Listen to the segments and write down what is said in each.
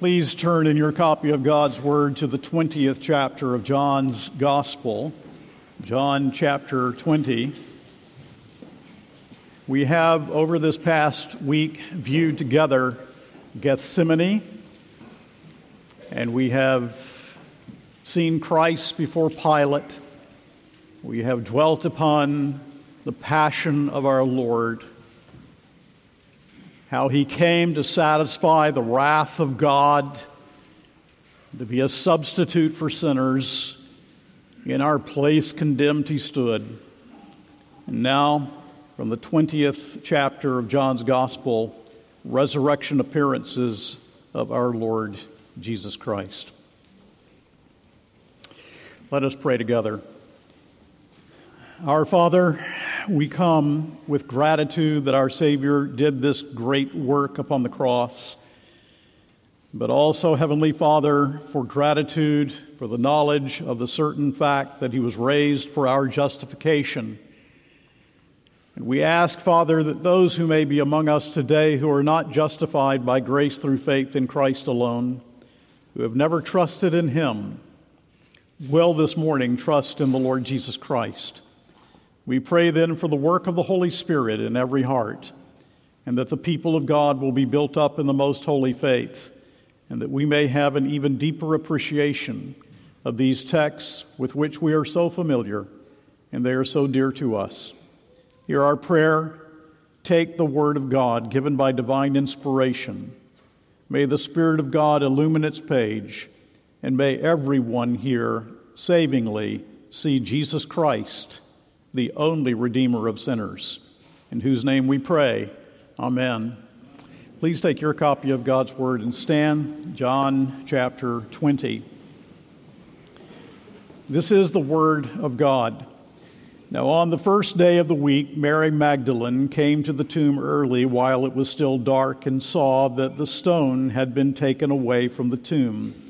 Please turn in your copy of God's Word to the 20th chapter of John's Gospel, John chapter 20. We have, over this past week, viewed together Gethsemane, and we have seen Christ before Pilate. We have dwelt upon the passion of our Lord how he came to satisfy the wrath of God, to be a substitute for sinners. In our place condemned he stood. And now, from the 20th chapter of John's Gospel, resurrection appearances of our Lord Jesus Christ. Let us pray together. Our Father, we come with gratitude that our Savior did this great work upon the cross, but also, Heavenly Father, for gratitude for the knowledge of the certain fact that He was raised for our justification. And we ask, Father, that those who may be among us today who are not justified by grace through faith in Christ alone, who have never trusted in Him, will this morning trust in the Lord Jesus Christ. We pray then for the work of the Holy Spirit in every heart, and that the people of God will be built up in the most holy faith, and that we may have an even deeper appreciation of these texts with which we are so familiar and they are so dear to us. Hear our prayer. Take the Word of God given by divine inspiration. May the Spirit of God illumine its page, and may everyone here savingly see Jesus Christ the only Redeemer of sinners, in whose name we pray. Amen. Please take your copy of God's Word and stand. John chapter 20. This is the Word of God. Now, on the first day of the week, Mary Magdalene came to the tomb early while it was still dark and saw that the stone had been taken away from the tomb.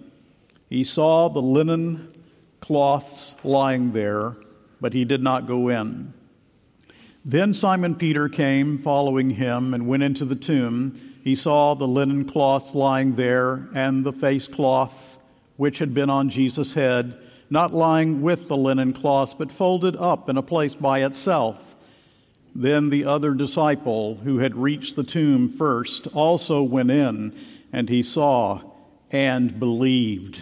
he saw the linen cloths lying there, but he did not go in. Then Simon Peter came following him and went into the tomb. He saw the linen cloths lying there and the face cloth which had been on Jesus' head, not lying with the linen cloths, but folded up in a place by itself. Then the other disciple, who had reached the tomb first, also went in, and he saw and believed.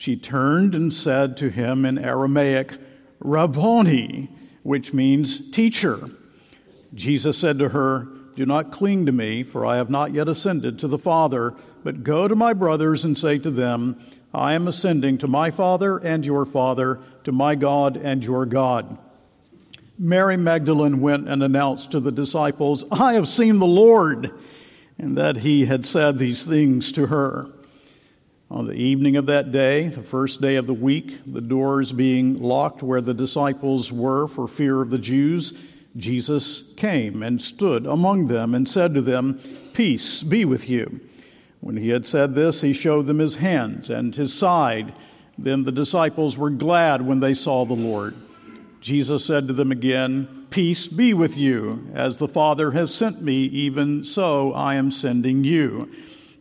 She turned and said to him in Aramaic, Rabboni, which means teacher. Jesus said to her, Do not cling to me, for I have not yet ascended to the Father, but go to my brothers and say to them, I am ascending to my Father and your Father, to my God and your God. Mary Magdalene went and announced to the disciples, I have seen the Lord, and that he had said these things to her. On the evening of that day, the first day of the week, the doors being locked where the disciples were for fear of the Jews, Jesus came and stood among them and said to them, Peace be with you. When he had said this, he showed them his hands and his side. Then the disciples were glad when they saw the Lord. Jesus said to them again, Peace be with you. As the Father has sent me, even so I am sending you.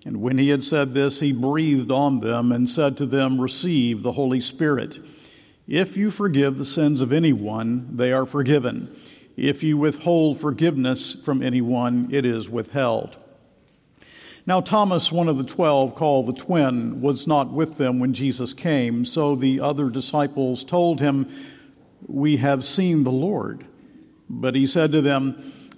And when he had said this, he breathed on them and said to them, Receive the Holy Spirit. If you forgive the sins of anyone, they are forgiven. If you withhold forgiveness from anyone, it is withheld. Now, Thomas, one of the twelve, called the twin, was not with them when Jesus came. So the other disciples told him, We have seen the Lord. But he said to them,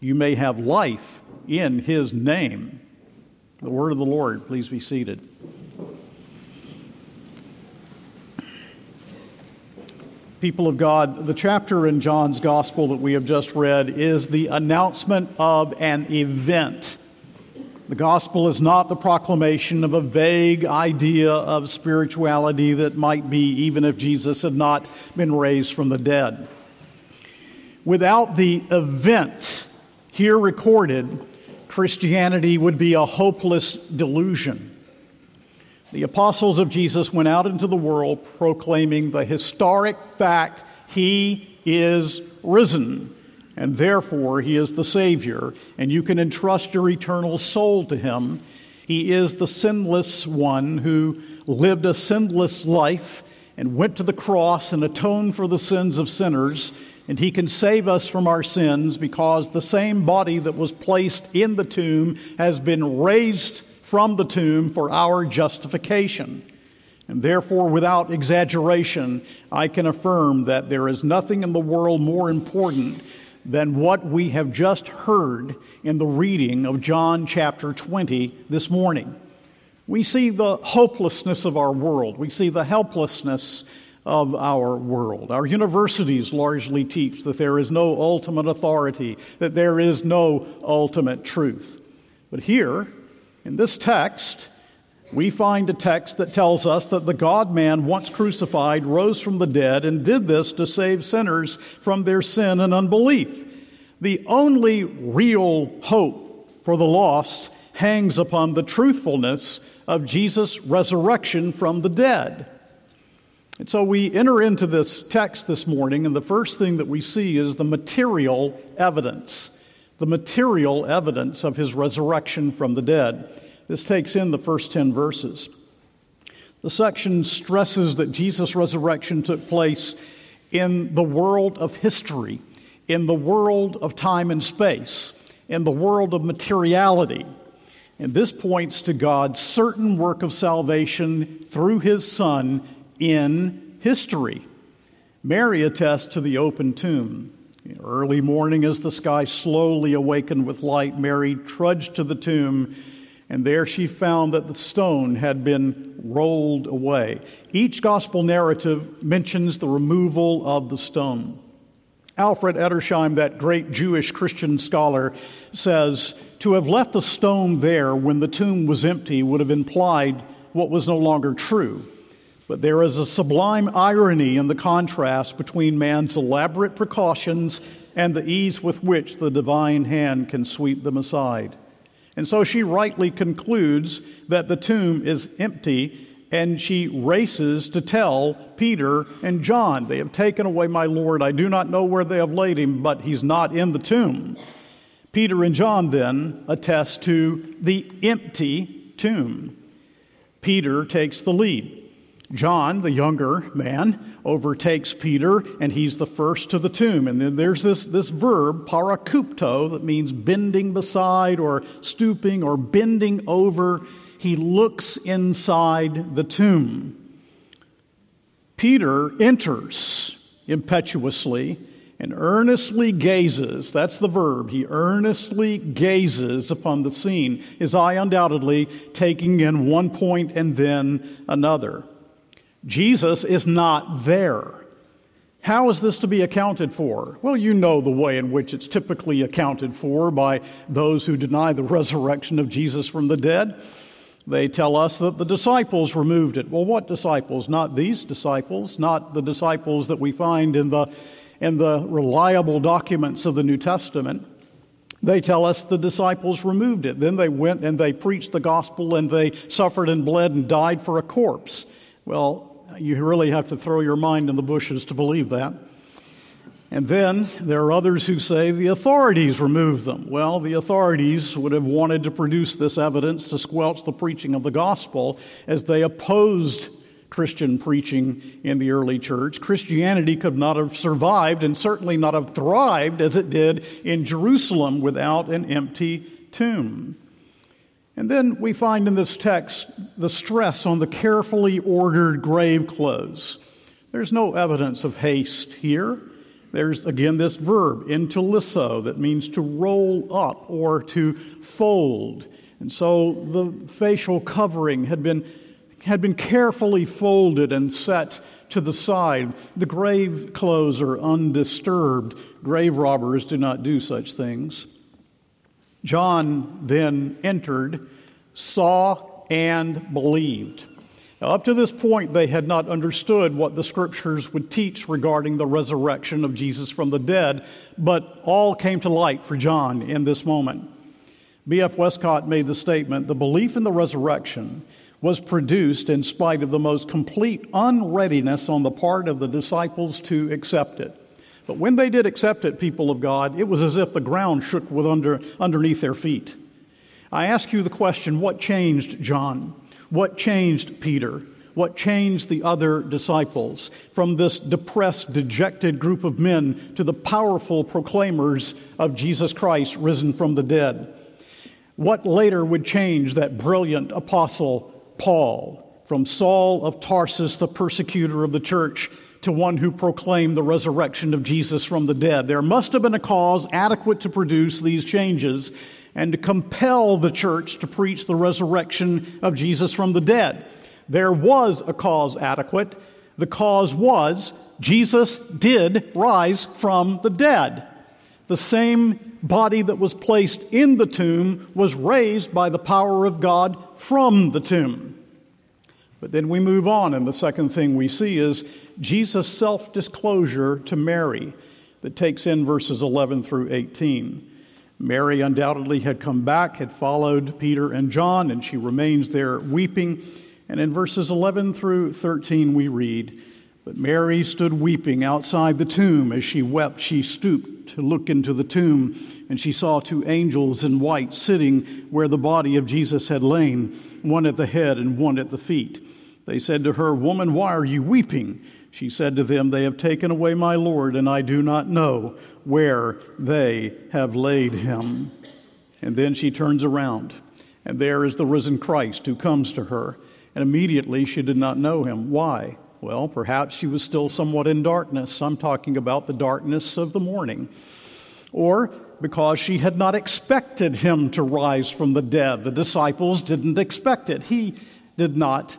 you may have life in his name. The word of the Lord, please be seated. people of God, the chapter in John's gospel that we have just read is the announcement of an event. The gospel is not the proclamation of a vague idea of spirituality that might be even if Jesus had not been raised from the dead. Without the event here recorded, Christianity would be a hopeless delusion. The apostles of Jesus went out into the world proclaiming the historic fact he is risen, and therefore he is the Savior, and you can entrust your eternal soul to him. He is the sinless one who lived a sinless life and went to the cross and atoned for the sins of sinners. And he can save us from our sins because the same body that was placed in the tomb has been raised from the tomb for our justification. And therefore, without exaggeration, I can affirm that there is nothing in the world more important than what we have just heard in the reading of John chapter 20 this morning. We see the hopelessness of our world, we see the helplessness of our world. Our universities largely teach that there is no ultimate authority, that there is no ultimate truth. But here, in this text, we find a text that tells us that the God man, once crucified, rose from the dead and did this to save sinners from their sin and unbelief. The only real hope for the lost hangs upon the truthfulness of Jesus' resurrection from the dead. And so we enter into this text this morning, and the first thing that we see is the material evidence the material evidence of his resurrection from the dead. This takes in the first 10 verses. The section stresses that Jesus' resurrection took place in the world of history, in the world of time and space, in the world of materiality. And this points to God's certain work of salvation through his Son in history. Mary attests to the open tomb. Early morning, as the sky slowly awakened with light, Mary trudged to the tomb, and there she found that the stone had been rolled away. Each gospel narrative mentions the removal of the stone. Alfred Edersheim, that great Jewish Christian scholar, says to have left the stone there when the tomb was empty would have implied what was no longer true. But there is a sublime irony in the contrast between man's elaborate precautions and the ease with which the divine hand can sweep them aside. And so she rightly concludes that the tomb is empty, and she races to tell Peter and John, They have taken away my Lord. I do not know where they have laid him, but he's not in the tomb. Peter and John then attest to the empty tomb. Peter takes the lead. John, the younger man, overtakes Peter, and he's the first to the tomb. And then there's this, this verb, parakupto, that means bending beside or stooping or bending over. He looks inside the tomb. Peter enters impetuously and earnestly gazes. That's the verb. He earnestly gazes upon the scene, his eye undoubtedly taking in one point and then another. Jesus is not there. How is this to be accounted for? Well, you know the way in which it's typically accounted for by those who deny the resurrection of Jesus from the dead. They tell us that the disciples removed it. Well, what disciples? Not these disciples, not the disciples that we find in the, in the reliable documents of the New Testament. They tell us the disciples removed it. Then they went and they preached the gospel and they suffered and bled and died for a corpse. Well, you really have to throw your mind in the bushes to believe that. And then there are others who say the authorities removed them. Well, the authorities would have wanted to produce this evidence to squelch the preaching of the gospel as they opposed Christian preaching in the early church. Christianity could not have survived and certainly not have thrived as it did in Jerusalem without an empty tomb. And then we find in this text the stress on the carefully ordered grave clothes. There's no evidence of haste here. There's again this verb, entolisso, that means to roll up or to fold. And so the facial covering had been, had been carefully folded and set to the side. The grave clothes are undisturbed. Grave robbers do not do such things. John then entered, saw, and believed. Now, up to this point, they had not understood what the scriptures would teach regarding the resurrection of Jesus from the dead, but all came to light for John in this moment. B.F. Westcott made the statement the belief in the resurrection was produced in spite of the most complete unreadiness on the part of the disciples to accept it. But when they did accept it, people of God, it was as if the ground shook with under, underneath their feet. I ask you the question what changed John? What changed Peter? What changed the other disciples from this depressed, dejected group of men to the powerful proclaimers of Jesus Christ risen from the dead? What later would change that brilliant apostle Paul from Saul of Tarsus, the persecutor of the church, to one who proclaimed the resurrection of Jesus from the dead? There must have been a cause adequate to produce these changes and to compel the church to preach the resurrection of Jesus from the dead. There was a cause adequate. The cause was Jesus did rise from the dead. The same body that was placed in the tomb was raised by the power of God from the tomb. But then we move on, and the second thing we see is Jesus' self disclosure to Mary that takes in verses 11 through 18. Mary undoubtedly had come back, had followed Peter and John, and she remains there weeping. And in verses 11 through 13, we read, But Mary stood weeping outside the tomb. As she wept, she stooped to look into the tomb, and she saw two angels in white sitting where the body of Jesus had lain, one at the head and one at the feet. They said to her, Woman, why are you weeping? She said to them, They have taken away my Lord, and I do not know where they have laid him. And then she turns around, and there is the risen Christ who comes to her. And immediately she did not know him. Why? Well, perhaps she was still somewhat in darkness. I'm talking about the darkness of the morning. Or because she had not expected him to rise from the dead. The disciples didn't expect it. He did not.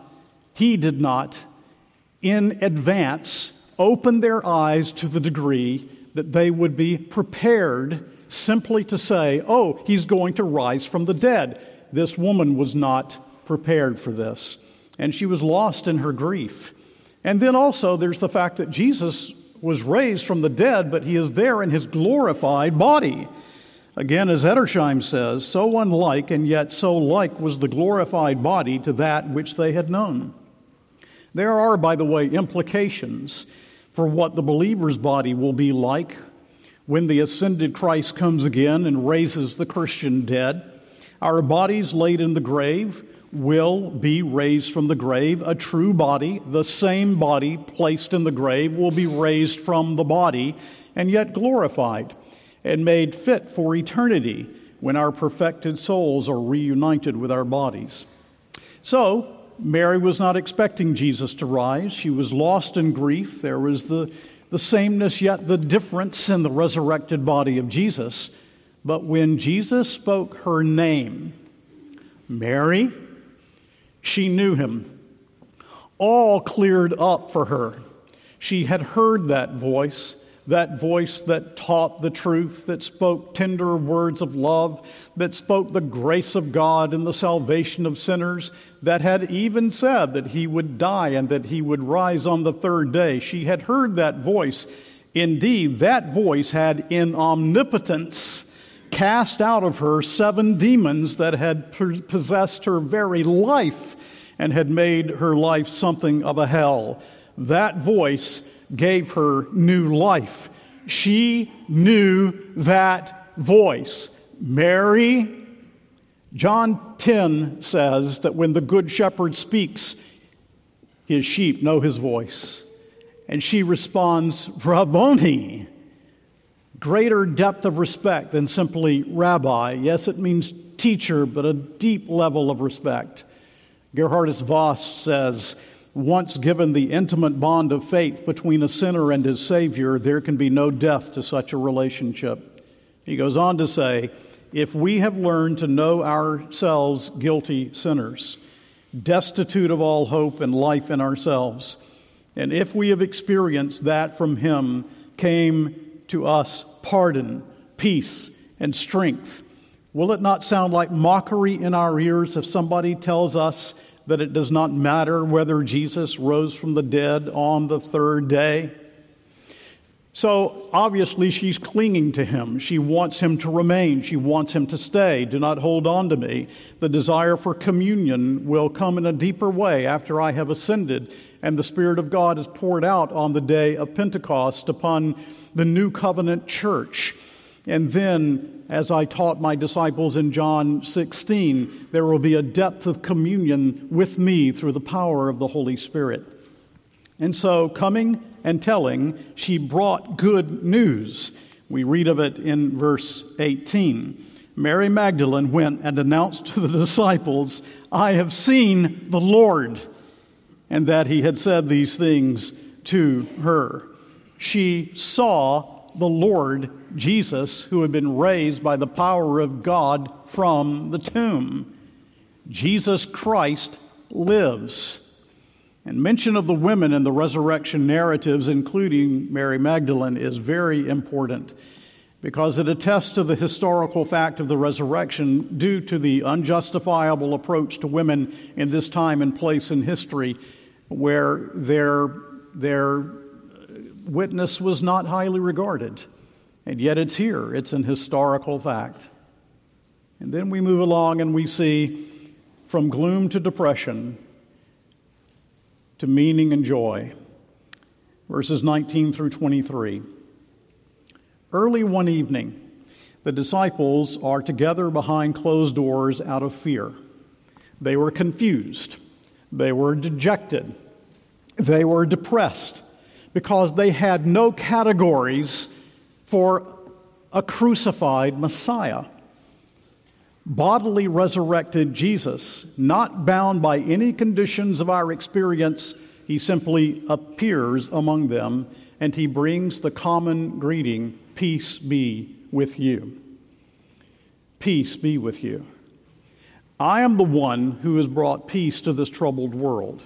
He did not in advance open their eyes to the degree that they would be prepared simply to say, Oh, he's going to rise from the dead. This woman was not prepared for this, and she was lost in her grief. And then also, there's the fact that Jesus was raised from the dead, but he is there in his glorified body. Again, as Edersheim says, so unlike and yet so like was the glorified body to that which they had known. There are, by the way, implications for what the believer's body will be like when the ascended Christ comes again and raises the Christian dead. Our bodies laid in the grave will be raised from the grave. A true body, the same body placed in the grave, will be raised from the body and yet glorified and made fit for eternity when our perfected souls are reunited with our bodies. So, Mary was not expecting Jesus to rise. She was lost in grief. There was the, the sameness, yet the difference in the resurrected body of Jesus. But when Jesus spoke her name, Mary, she knew him. All cleared up for her. She had heard that voice that voice that taught the truth, that spoke tender words of love, that spoke the grace of God and the salvation of sinners, that had even said that he would die and that he would rise on the third day. She had heard that voice. Indeed, that voice had in omnipotence cast out of her seven demons that had possessed her very life and had made her life something of a hell. That voice gave her new life. She knew that voice. Mary, John 10 says that when the Good Shepherd speaks, his sheep know his voice. And she responds, Rabboni. Greater depth of respect than simply rabbi. Yes, it means teacher, but a deep level of respect. Gerhardus Vos says, once given the intimate bond of faith between a sinner and his Savior, there can be no death to such a relationship. He goes on to say, if we have learned to know ourselves guilty sinners, destitute of all hope and life in ourselves, and if we have experienced that from Him came to us pardon, peace, and strength, will it not sound like mockery in our ears if somebody tells us that it does not matter whether Jesus rose from the dead on the third day. So obviously, she's clinging to him. She wants him to remain. She wants him to stay. Do not hold on to me. The desire for communion will come in a deeper way after I have ascended and the Spirit of God is poured out on the day of Pentecost upon the new covenant church. And then, as I taught my disciples in John 16, there will be a depth of communion with me through the power of the Holy Spirit. And so, coming and telling, she brought good news. We read of it in verse 18. Mary Magdalene went and announced to the disciples, I have seen the Lord, and that he had said these things to her. She saw the Lord Jesus, who had been raised by the power of God from the tomb. Jesus Christ lives. And mention of the women in the resurrection narratives, including Mary Magdalene, is very important because it attests to the historical fact of the resurrection due to the unjustifiable approach to women in this time and place in history where their, their witness was not highly regarded. And yet it's here, it's an historical fact. And then we move along and we see from gloom to depression to meaning and joy. Verses 19 through 23. Early one evening, the disciples are together behind closed doors out of fear. They were confused. They were dejected. They were depressed because they had no categories for a crucified Messiah. Bodily resurrected Jesus, not bound by any conditions of our experience, he simply appears among them and he brings the common greeting Peace be with you. Peace be with you. I am the one who has brought peace to this troubled world.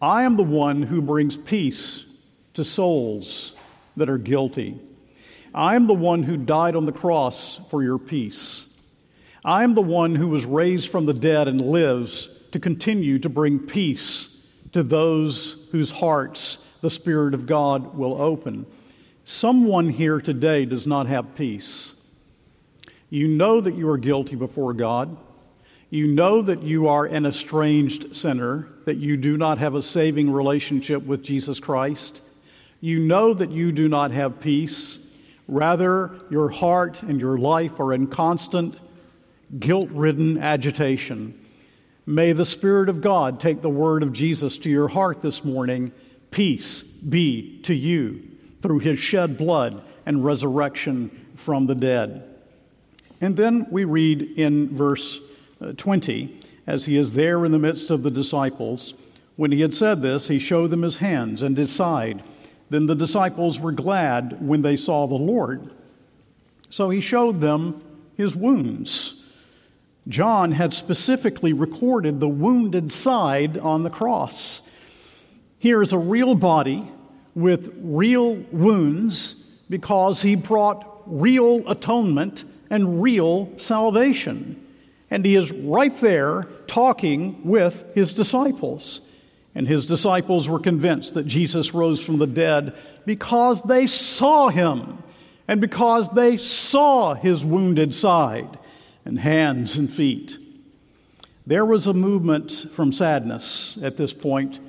I am the one who brings peace to souls that are guilty. I am the one who died on the cross for your peace. I am the one who was raised from the dead and lives to continue to bring peace to those whose hearts the Spirit of God will open. Someone here today does not have peace. You know that you are guilty before God. You know that you are an estranged sinner, that you do not have a saving relationship with Jesus Christ. You know that you do not have peace. Rather, your heart and your life are in constant, guilt ridden agitation. May the Spirit of God take the word of Jesus to your heart this morning. Peace be to you through his shed blood and resurrection from the dead. And then we read in verse uh, 20, as he is there in the midst of the disciples, when he had said this, he showed them his hands and his side. Then the disciples were glad when they saw the Lord. So he showed them his wounds. John had specifically recorded the wounded side on the cross. Here is a real body with real wounds because he brought real atonement and real salvation. And he is right there talking with his disciples. And his disciples were convinced that Jesus rose from the dead because they saw him and because they saw his wounded side and hands and feet. There was a movement from sadness at this point,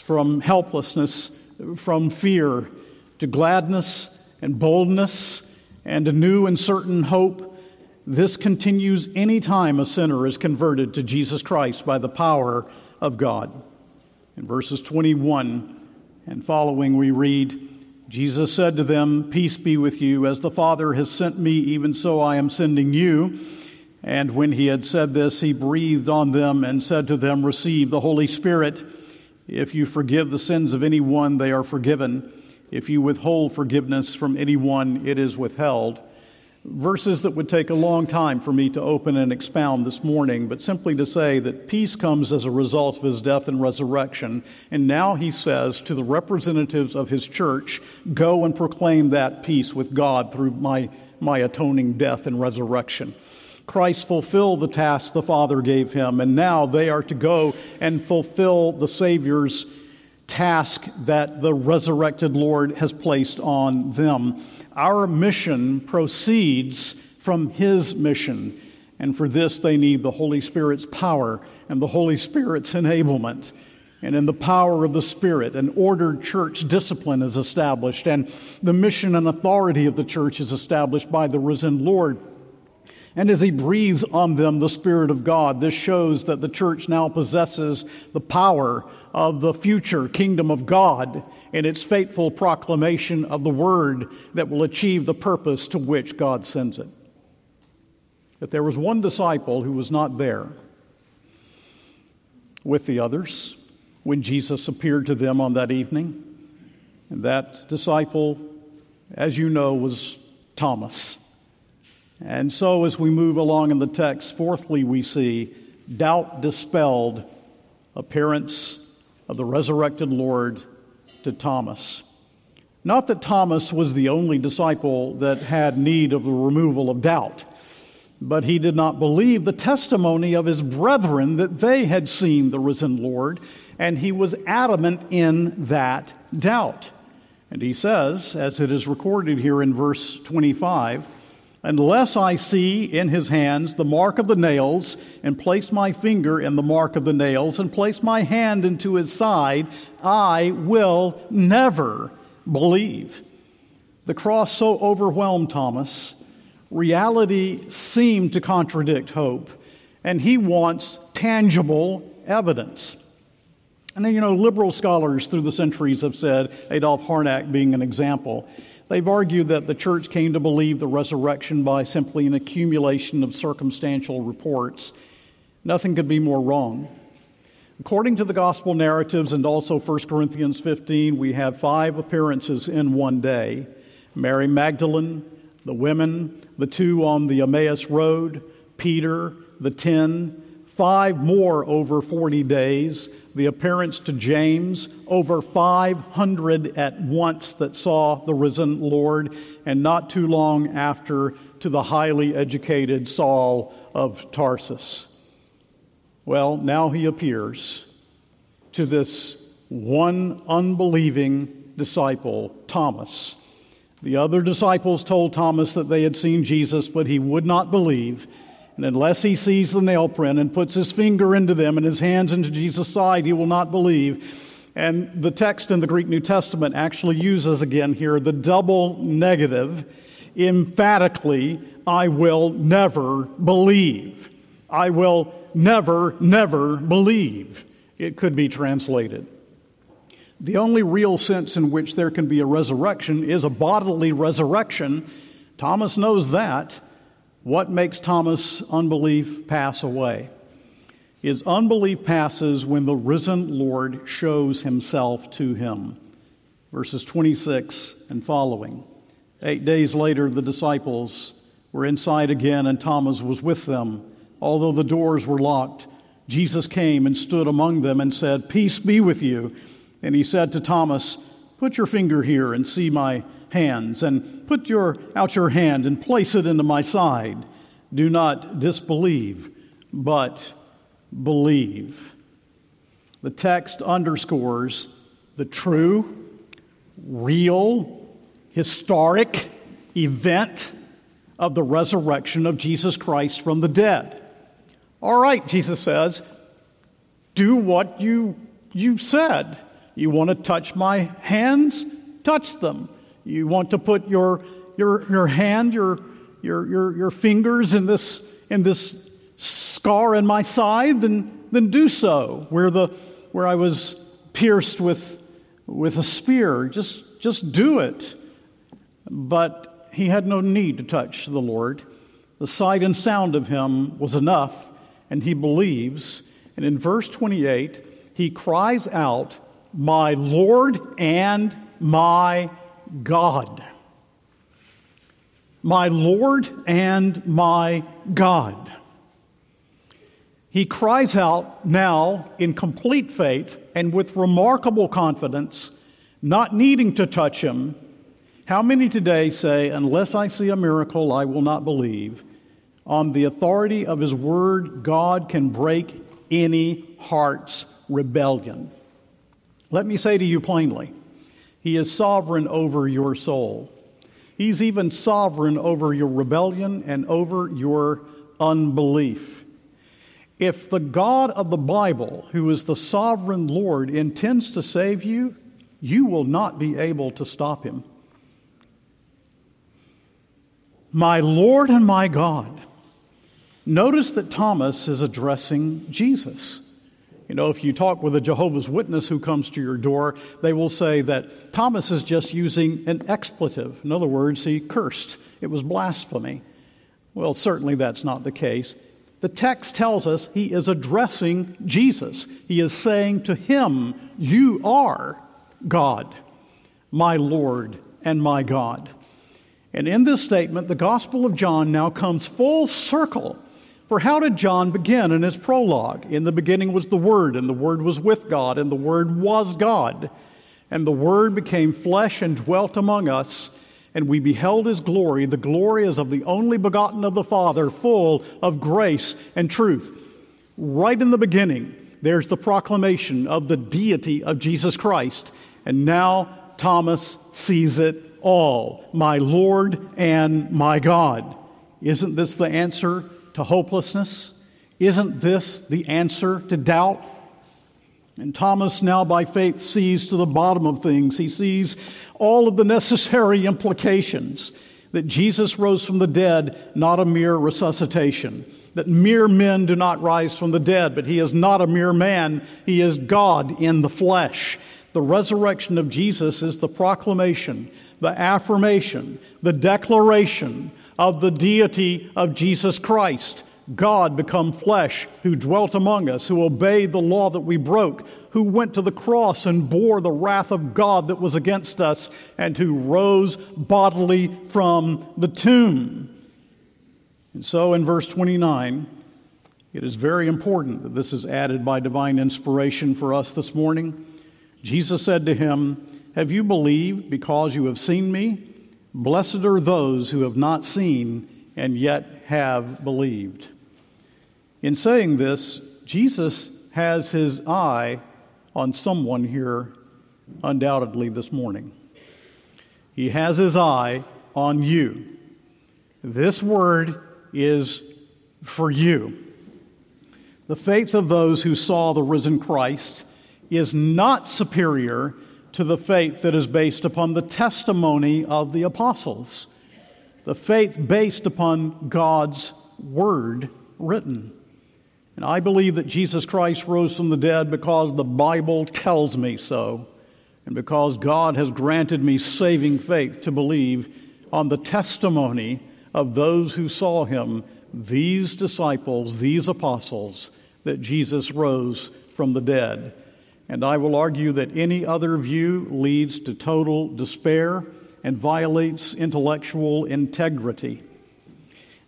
from helplessness, from fear to gladness and boldness and a new and certain hope. This continues any time a sinner is converted to Jesus Christ by the power of God. In verses 21 and following, we read, Jesus said to them, Peace be with you. As the Father has sent me, even so I am sending you. And when he had said this, he breathed on them and said to them, Receive the Holy Spirit. If you forgive the sins of anyone, they are forgiven. If you withhold forgiveness from anyone, it is withheld verses that would take a long time for me to open and expound this morning, but simply to say that peace comes as a result of his death and resurrection. And now he says to the representatives of his church, Go and proclaim that peace with God through my, my atoning death and resurrection. Christ fulfilled the task the Father gave him, and now they are to go and fulfill the Savior's task that the resurrected Lord has placed on them. Our mission proceeds from His mission, and for this they need the Holy Spirit's power and the Holy Spirit's enablement. And in the power of the Spirit, an ordered church discipline is established, and the mission and authority of the church is established by the risen Lord. And as he breathes on them the Spirit of God, this shows that the church now possesses the power of the future kingdom of God in its faithful proclamation of the word that will achieve the purpose to which God sends it. But there was one disciple who was not there with the others when Jesus appeared to them on that evening. And that disciple, as you know, was Thomas. And so, as we move along in the text, fourthly, we see doubt dispelled, appearance of the resurrected Lord to Thomas. Not that Thomas was the only disciple that had need of the removal of doubt, but he did not believe the testimony of his brethren that they had seen the risen Lord, and he was adamant in that doubt. And he says, as it is recorded here in verse 25, unless I see in his hands the mark of the nails, and place my finger in the mark of the nails, and place my hand into his side, I will never believe. The cross so overwhelmed Thomas, reality seemed to contradict hope, and he wants tangible evidence. And then, you know, liberal scholars through the centuries have said, Adolf Harnack being an example, They've argued that the church came to believe the resurrection by simply an accumulation of circumstantial reports. Nothing could be more wrong. According to the gospel narratives and also 1 Corinthians 15, we have five appearances in one day Mary Magdalene, the women, the two on the Emmaus Road, Peter, the ten, five more over 40 days, the appearance to James, over 500 at once that saw the risen Lord, and not too long after to the highly educated Saul of Tarsus. Well, now he appears to this one unbelieving disciple, Thomas. The other disciples told Thomas that they had seen Jesus, but he would not believe. And unless he sees the nail print and puts his finger into them and his hands into Jesus' side, he will not believe. And the text in the Greek New Testament actually uses again here the double negative emphatically, I will never believe. I will never, never believe. It could be translated. The only real sense in which there can be a resurrection is a bodily resurrection. Thomas knows that. What makes Thomas' unbelief pass away? His unbelief passes when the risen Lord shows himself to him. Verses 26 and following. Eight days later, the disciples were inside again, and Thomas was with them. Although the doors were locked, Jesus came and stood among them and said, Peace be with you. And he said to Thomas, Put your finger here and see my hands, and put your, out your hand and place it into my side. Do not disbelieve, but believe. The text underscores the true, real, historic event of the resurrection of Jesus Christ from the dead. All right, Jesus says, do what you, you said. You want to touch my hands? Touch them. You want to put your, your, your hand, your, your, your, your fingers in this, in this scar in my side? Then, then do so. Where, the, where I was pierced with, with a spear, just, just do it. But he had no need to touch the Lord. The sight and sound of him was enough, and he believes. And in verse 28, he cries out, my Lord and my God. My Lord and my God. He cries out now in complete faith and with remarkable confidence, not needing to touch him. How many today say, Unless I see a miracle, I will not believe? On the authority of his word, God can break any heart's rebellion. Let me say to you plainly He is sovereign over your soul. He's even sovereign over your rebellion and over your unbelief. If the God of the Bible, who is the sovereign Lord, intends to save you, you will not be able to stop him. My Lord and my God. Notice that Thomas is addressing Jesus. You know, if you talk with a Jehovah's Witness who comes to your door, they will say that Thomas is just using an expletive. In other words, he cursed. It was blasphemy. Well, certainly that's not the case. The text tells us he is addressing Jesus. He is saying to him, You are God, my Lord and my God. And in this statement, the Gospel of John now comes full circle for how did John begin in his prologue? In the beginning was the Word, and the Word was with God, and the Word was God. And the Word became flesh and dwelt among us, and we beheld his glory. The glory is of the only begotten of the Father, full of grace and truth. Right in the beginning, there's the proclamation of the deity of Jesus Christ. And now Thomas sees it all my Lord and my God. Isn't this the answer to hopelessness? Isn't this the answer to doubt? And Thomas, now by faith, sees to the bottom of things. He sees all of the necessary implications that Jesus rose from the dead, not a mere resuscitation. That mere men do not rise from the dead, but he is not a mere man, he is God in the flesh. The resurrection of Jesus is the proclamation, the affirmation, the declaration of the deity of Jesus Christ. God become flesh, who dwelt among us, who obeyed the law that we broke, who went to the cross and bore the wrath of God that was against us, and who rose bodily from the tomb. And so in verse 29, it is very important that this is added by divine inspiration for us this morning. Jesus said to him, Have you believed because you have seen me? Blessed are those who have not seen and yet have believed. In saying this, Jesus has his eye on someone here, undoubtedly, this morning. He has his eye on you. This word is for you. The faith of those who saw the risen Christ is not superior to the faith that is based upon the testimony of the apostles, the faith based upon God's word written. And I believe that Jesus Christ rose from the dead because the Bible tells me so, and because God has granted me saving faith to believe on the testimony of those who saw him, these disciples, these apostles, that Jesus rose from the dead. And I will argue that any other view leads to total despair and violates intellectual integrity.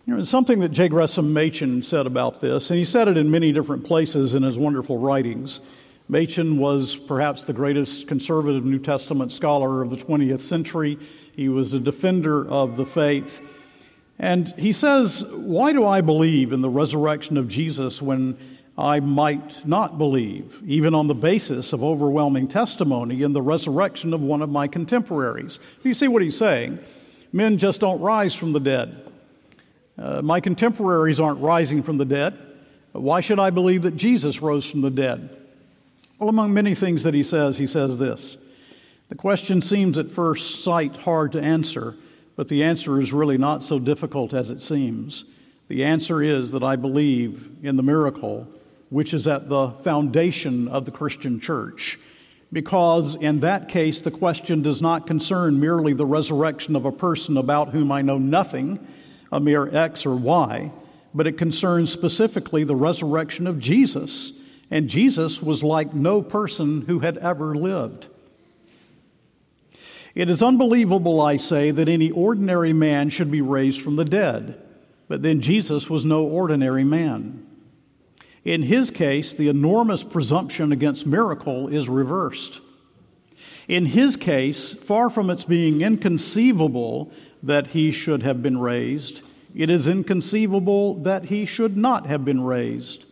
You know, something that J. Gresham Machen said about this, and he said it in many different places in his wonderful writings. Machen was perhaps the greatest conservative New Testament scholar of the 20th century. He was a defender of the faith. And he says, Why do I believe in the resurrection of Jesus when I might not believe, even on the basis of overwhelming testimony in the resurrection of one of my contemporaries? You see what he's saying? Men just don't rise from the dead. Uh, my contemporaries aren't rising from the dead. Why should I believe that Jesus rose from the dead? Well, among many things that he says, he says this. The question seems at first sight hard to answer, but the answer is really not so difficult as it seems. The answer is that I believe in the miracle, which is at the foundation of the Christian church. Because in that case, the question does not concern merely the resurrection of a person about whom I know nothing a mere X or Y, but it concerns specifically the resurrection of Jesus. And Jesus was like no person who had ever lived. It is unbelievable, I say, that any ordinary man should be raised from the dead, but then Jesus was no ordinary man. In his case, the enormous presumption against miracle is reversed. In his case, far from its being inconceivable that he should have been raised, it is inconceivable that he should not have been raised.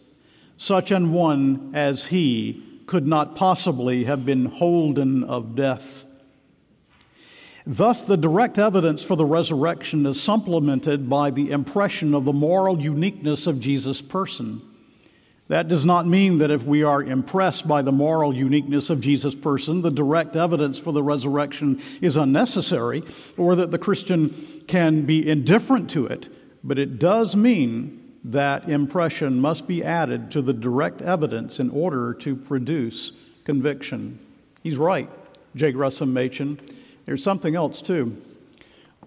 Such an one as he could not possibly have been holden of death. Thus, the direct evidence for the resurrection is supplemented by the impression of the moral uniqueness of Jesus' person. That does not mean that if we are impressed by the moral uniqueness of Jesus' person, the direct evidence for the resurrection is unnecessary, or that the Christian can be indifferent to it. But it does mean that impression must be added to the direct evidence in order to produce conviction. He's right, J. Gresham Machen. There's something else, too.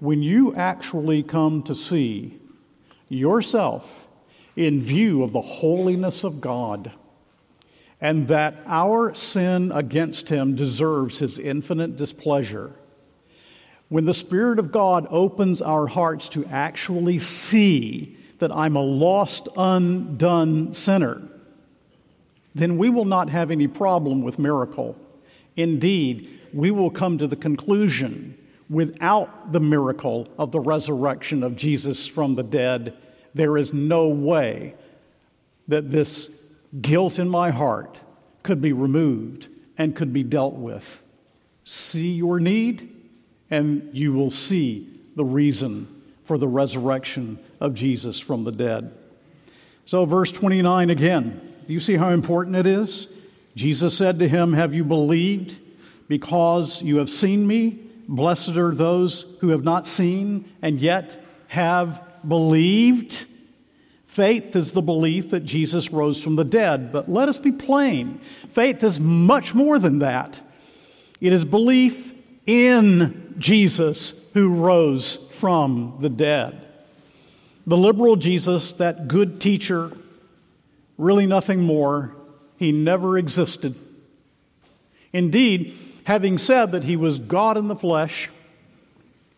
When you actually come to see yourself in view of the holiness of God, and that our sin against Him deserves His infinite displeasure. When the Spirit of God opens our hearts to actually see that I'm a lost, undone sinner, then we will not have any problem with miracle. Indeed, we will come to the conclusion without the miracle of the resurrection of Jesus from the dead there is no way that this guilt in my heart could be removed and could be dealt with. See your need, and you will see the reason for the resurrection of Jesus from the dead. So, verse 29 again, do you see how important it is? Jesus said to him, Have you believed because you have seen me? Blessed are those who have not seen and yet have believed. Faith is the belief that Jesus rose from the dead. But let us be plain faith is much more than that. It is belief in Jesus who rose from the dead. The liberal Jesus, that good teacher, really nothing more, he never existed. Indeed, having said that he was God in the flesh,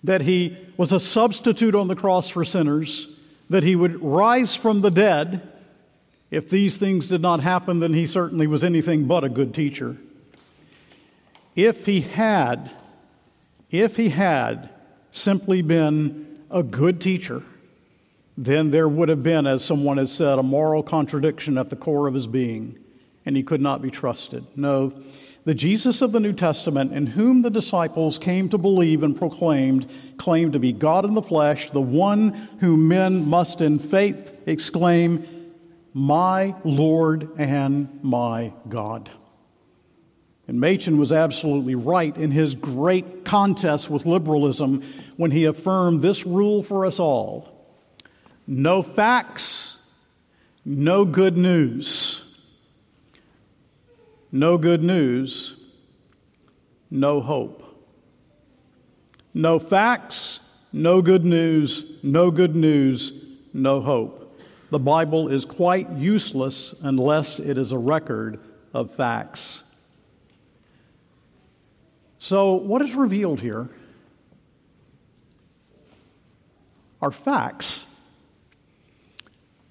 that he was a substitute on the cross for sinners, that he would rise from the dead. If these things did not happen, then he certainly was anything but a good teacher. If he had, if he had simply been a good teacher, then there would have been, as someone has said, a moral contradiction at the core of his being, and he could not be trusted. No, the Jesus of the New Testament, in whom the disciples came to believe and proclaimed, claimed to be God in the flesh, the one whom men must in faith exclaim, My Lord and my God. And Machen was absolutely right in his great contest with liberalism when he affirmed this rule for us all no facts, no good news. No good news, no hope. No facts, no good news, no good news, no hope. The Bible is quite useless unless it is a record of facts. So, what is revealed here are facts,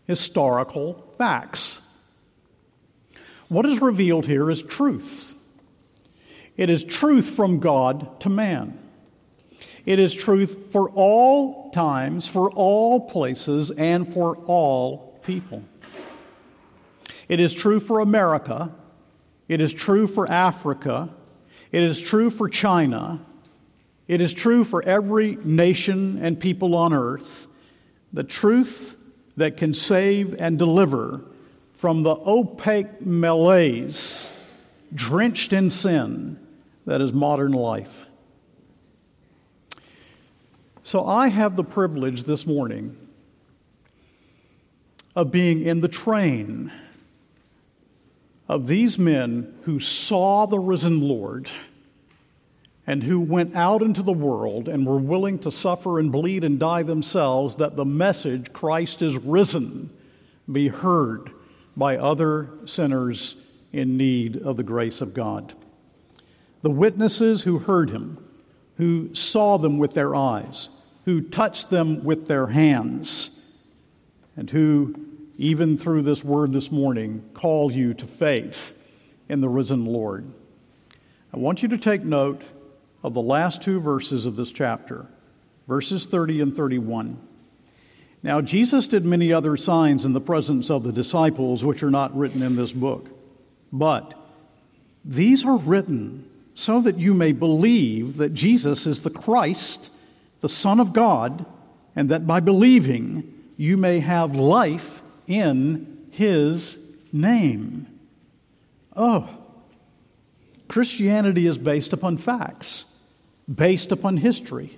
historical facts. What is revealed here is truth. It is truth from God to man. It is truth for all times, for all places, and for all people. It is true for America. It is true for Africa. It is true for China. It is true for every nation and people on earth. The truth that can save and deliver from the opaque malaise, drenched in sin, that is modern life. So I have the privilege this morning of being in the train of these men who saw the risen Lord and who went out into the world and were willing to suffer and bleed and die themselves that the message, Christ is risen, be heard by other sinners in need of the grace of God. The witnesses who heard him, who saw them with their eyes, who touched them with their hands, and who, even through this word this morning, call you to faith in the risen Lord. I want you to take note of the last two verses of this chapter, verses 30 and 31. Now, Jesus did many other signs in the presence of the disciples, which are not written in this book. But these are written so that you may believe that Jesus is the Christ, the Son of God, and that by believing you may have life in his name. Oh, Christianity is based upon facts, based upon history,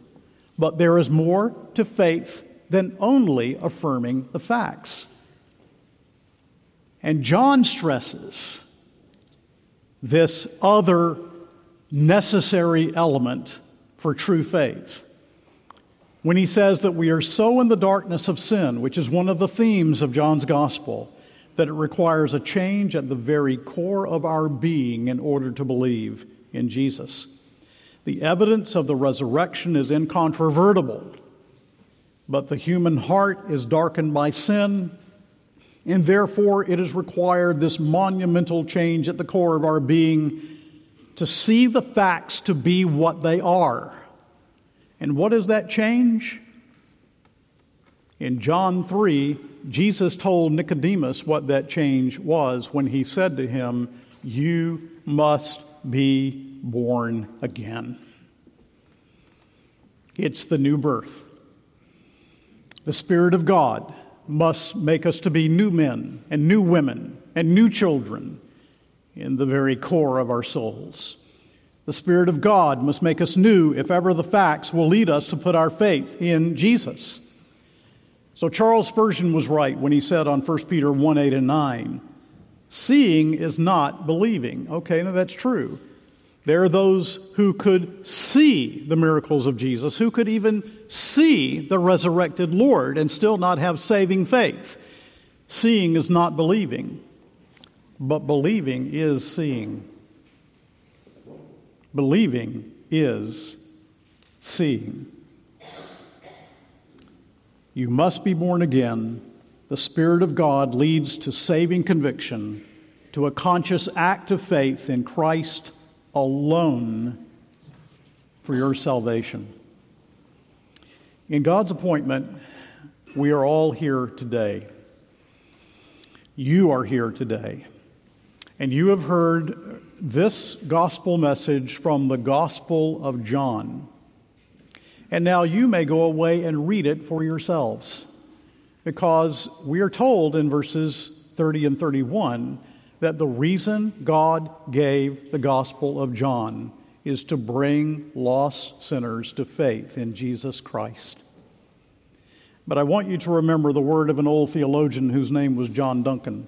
but there is more to faith than only affirming the facts. And John stresses this other necessary element for true faith. When he says that we are so in the darkness of sin, which is one of the themes of John's gospel, that it requires a change at the very core of our being in order to believe in Jesus. The evidence of the resurrection is incontrovertible. But the human heart is darkened by sin, and therefore it has required this monumental change at the core of our being to see the facts to be what they are. And what is that change? In John 3, Jesus told Nicodemus what that change was when he said to him, You must be born again. It's the new birth. The Spirit of God must make us to be new men and new women and new children in the very core of our souls. The Spirit of God must make us new if ever the facts will lead us to put our faith in Jesus. So Charles Spurgeon was right when he said on 1 Peter 1 8 and 9, seeing is not believing. Okay, now that's true. There are those who could see the miracles of Jesus, who could even see the resurrected Lord and still not have saving faith. Seeing is not believing, but believing is seeing. Believing is seeing. You must be born again. The Spirit of God leads to saving conviction, to a conscious act of faith in Christ alone for your salvation. In God's appointment, we are all here today. You are here today. And you have heard this gospel message from the Gospel of John. And now you may go away and read it for yourselves. Because we are told in verses 30 and 31 that the reason God gave the Gospel of John is to bring lost sinners to faith in Jesus Christ. But I want you to remember the word of an old theologian whose name was John Duncan.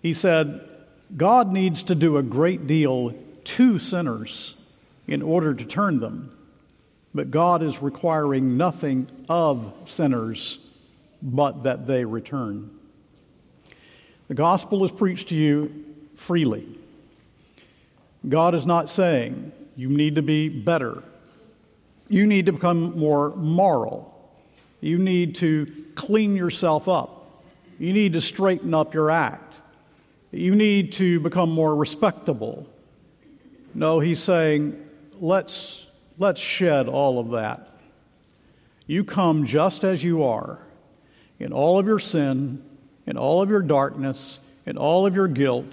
He said, God needs to do a great deal to sinners in order to turn them, but God is requiring nothing of sinners but that they return. The gospel is preached to you freely. God is not saying you need to be better. You need to become more moral. You need to clean yourself up. You need to straighten up your act. You need to become more respectable. No, he's saying, let's, let's shed all of that. You come just as you are, in all of your sin, in all of your darkness, in all of your guilt,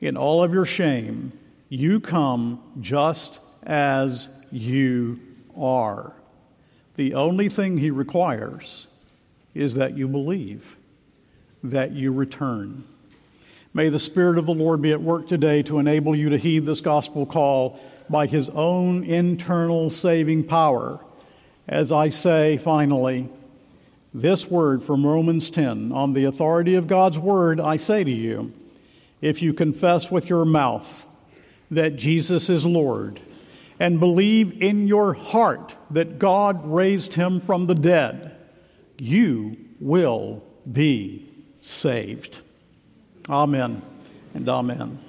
in all of your shame. You come just as you are. The only thing he requires is that you believe, that you return. May the Spirit of the Lord be at work today to enable you to heed this gospel call by his own internal saving power. As I say finally, this word from Romans 10 on the authority of God's word, I say to you, if you confess with your mouth that Jesus is Lord and believe in your heart that God raised him from the dead, you will be saved. Amen and amen.